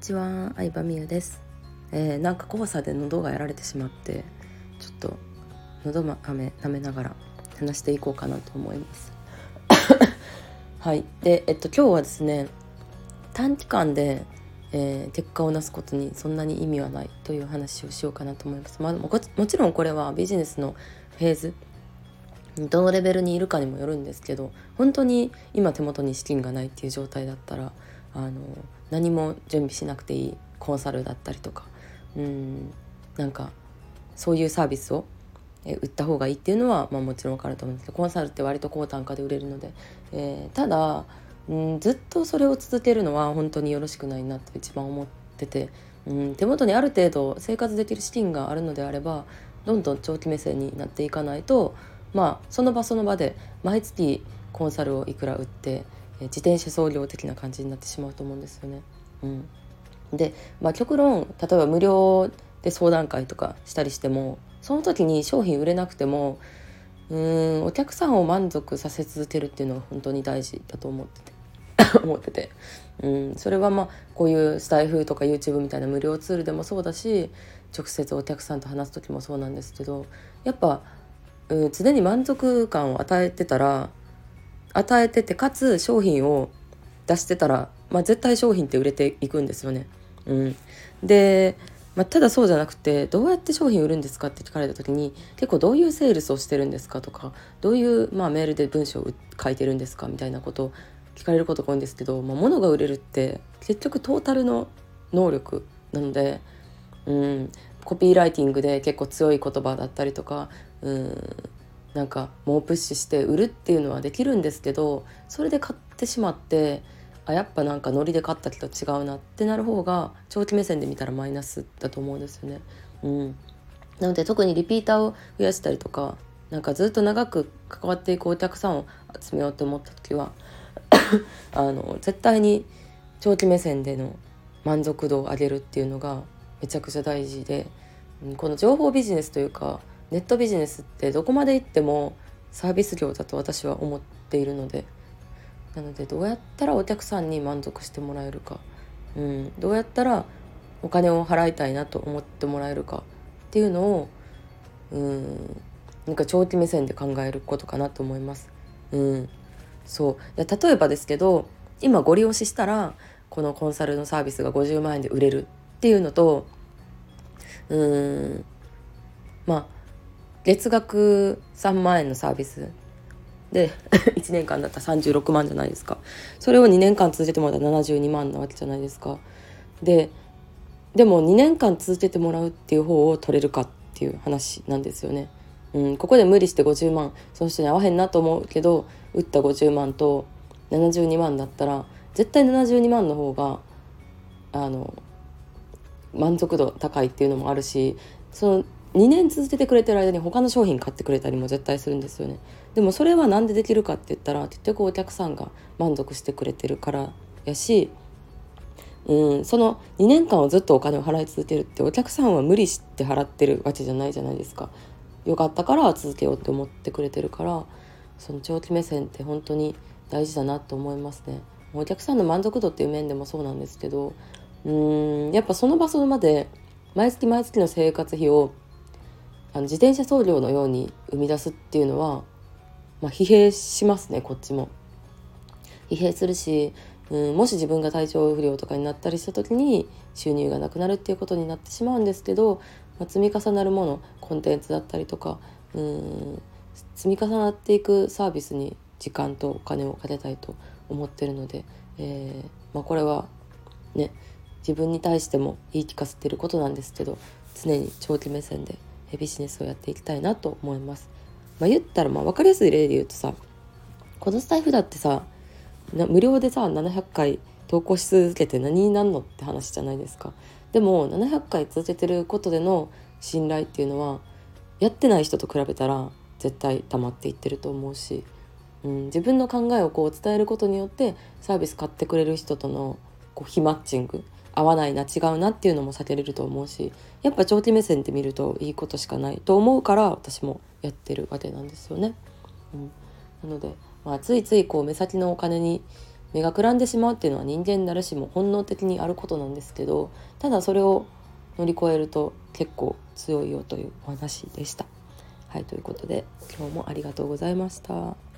ちは、相葉美優です、えー、なんか黄砂で喉がやられてしまってちょっと喉まめ舐めながら話していこうかなと思います。はい。でえっと今日はですね短期間で、えー、結果をなすことにそんなに意味はないという話をしようかなと思います、まあ、ももちろんこれはビジネスのフェーズどのレベルにいるかにもよるんですけど本当に今手元に資金がないっていう状態だったらあの何も準備しなくていいコンサルだったりとかうんなんかそういうサービスを売った方がいいっていうのは、まあ、もちろん分かると思うんですけどコンサルって割と高単価で売れるので、えー、ただうんずっとそれを続けるのは本当によろしくないなって一番思っててうん手元にある程度生活できる資金があるのであればどんどん長期目線になっていかないとまあその場その場で毎月コンサルをいくら売って自転車送料的な感じになってしまうと思うんですよね。うん、で、まあ、極論例えば無料で相談会とかしたりしてもその時に商品売れなくてもうんお客さんを満足させ続けるっていうのが本当に大事だと思ってて 思ってて、うん、それはまあこういうスタイフとか YouTube みたいな無料ツールでもそうだし直接お客さんと話す時もそうなんですけどやっぱ、う、常に満足感を与えてたら与えててかつ商品を出してたら、まあ、絶対商品って売れていくんですよね。うん、で、まあ、ただそうじゃなくてどうやって商品売るんですかって聞かれた時に結構どういうセールスをしてるんですかとかどういう、まあ、メールで文章を書いてるんですかみたいなことを聞かれることが多いんですけど、まあ、物が売れるって結局トータルの能力なので、うん、コピーライティングで結構強い言葉だったりとか、うん、なんか猛プッシュして売るっていうのはできるんですけどそれで買ってしまってあやっぱなんかノリで買ったけど違うなってなる方が長期目線で見たらマイナスだと思うんですよね。うん、なので特にリピーターを増やしたりとかなんかずっと長く関わっていくお客さんを集めようと思った時は あの絶対に長期目線での満足度を上げるっていうのがめちゃくちゃ大事でうんこの情報ビジネスというかネットビジネスってどこまで行ってもサービス業だと私は思っているので。なのでどうやったらお客さんに満足してもらえるか、うん、どうやったらお金を払いたいなと思ってもらえるかっていうのをうん。なんか長期目線で考えることかなと思います。うん、そう。例えばですけど今ご利用ししたらこのコンサルのサービスが50万円で売れるっていうのとうん。まあ月額3万円のサービスで 1年間だったら36万じゃないですかそれを2年間続けてもらったら72万なわけじゃないですかででも2年間続けてもらうっていう方を取れるかっていう話なんですよね。うん、ここで無理して50万その人に合わへんなと思うけど打った50万と72万だったら絶対72万の方があの満足度高いっていうのもあるしその2年続けてくれてる間に他の商品買ってくれたりも絶対するんですよね。でもそれは何でできるかって言ったら結局お客さんが満足してくれてるからやしうんその2年間をずっとお金を払い続けるってお客さんは無理して払ってるわけじゃないじゃないですか。よかったから続けようって思ってくれてるからその長期目線って本当に大事だなと思いますね。お客さんの満足度っていう面でもそうなんですけどうんやっぱその場その場で毎月毎月の生活費をあの自転車操業のように生み出すっていうのは、まあ、疲弊しますねこっちも。疲弊するし、うん、もし自分が体調不良とかになったりした時に収入がなくなるっていうことになってしまうんですけど、まあ、積み重なるものコンテンツだったりとかうん積み重なっていくサービスに時間とお金をかけたいと思ってるので、えーまあ、これはね自分に対しても言い聞かせてることなんですけど常に長期目線でビジネスをやっていきたいなと思います。まあ、言ったらまあ分かりやすい例で言うとさこのスタイフだってさ無料でさ700回投稿し続けて何になんのって話じゃないですか。でも700回続けてることでの信頼っていうのはやってない人と比べたら絶対溜まっていってると思うし、うん、自分の考えをこう伝えることによってサービス買ってくれる人とのこう非マッチング合わないな違うなっていうのも避けれると思うしやっぱ長期目線で見るといいことしかないと思うから私もやってるわけなんですよね。うん、なので、まあ、ついついこう目先のお金に目がくらんでしまうっていうのは人間誰しも本能的にあることなんですけどただそれを乗り越えると結構強いよというお話でした。はいということで今日もありがとうございました。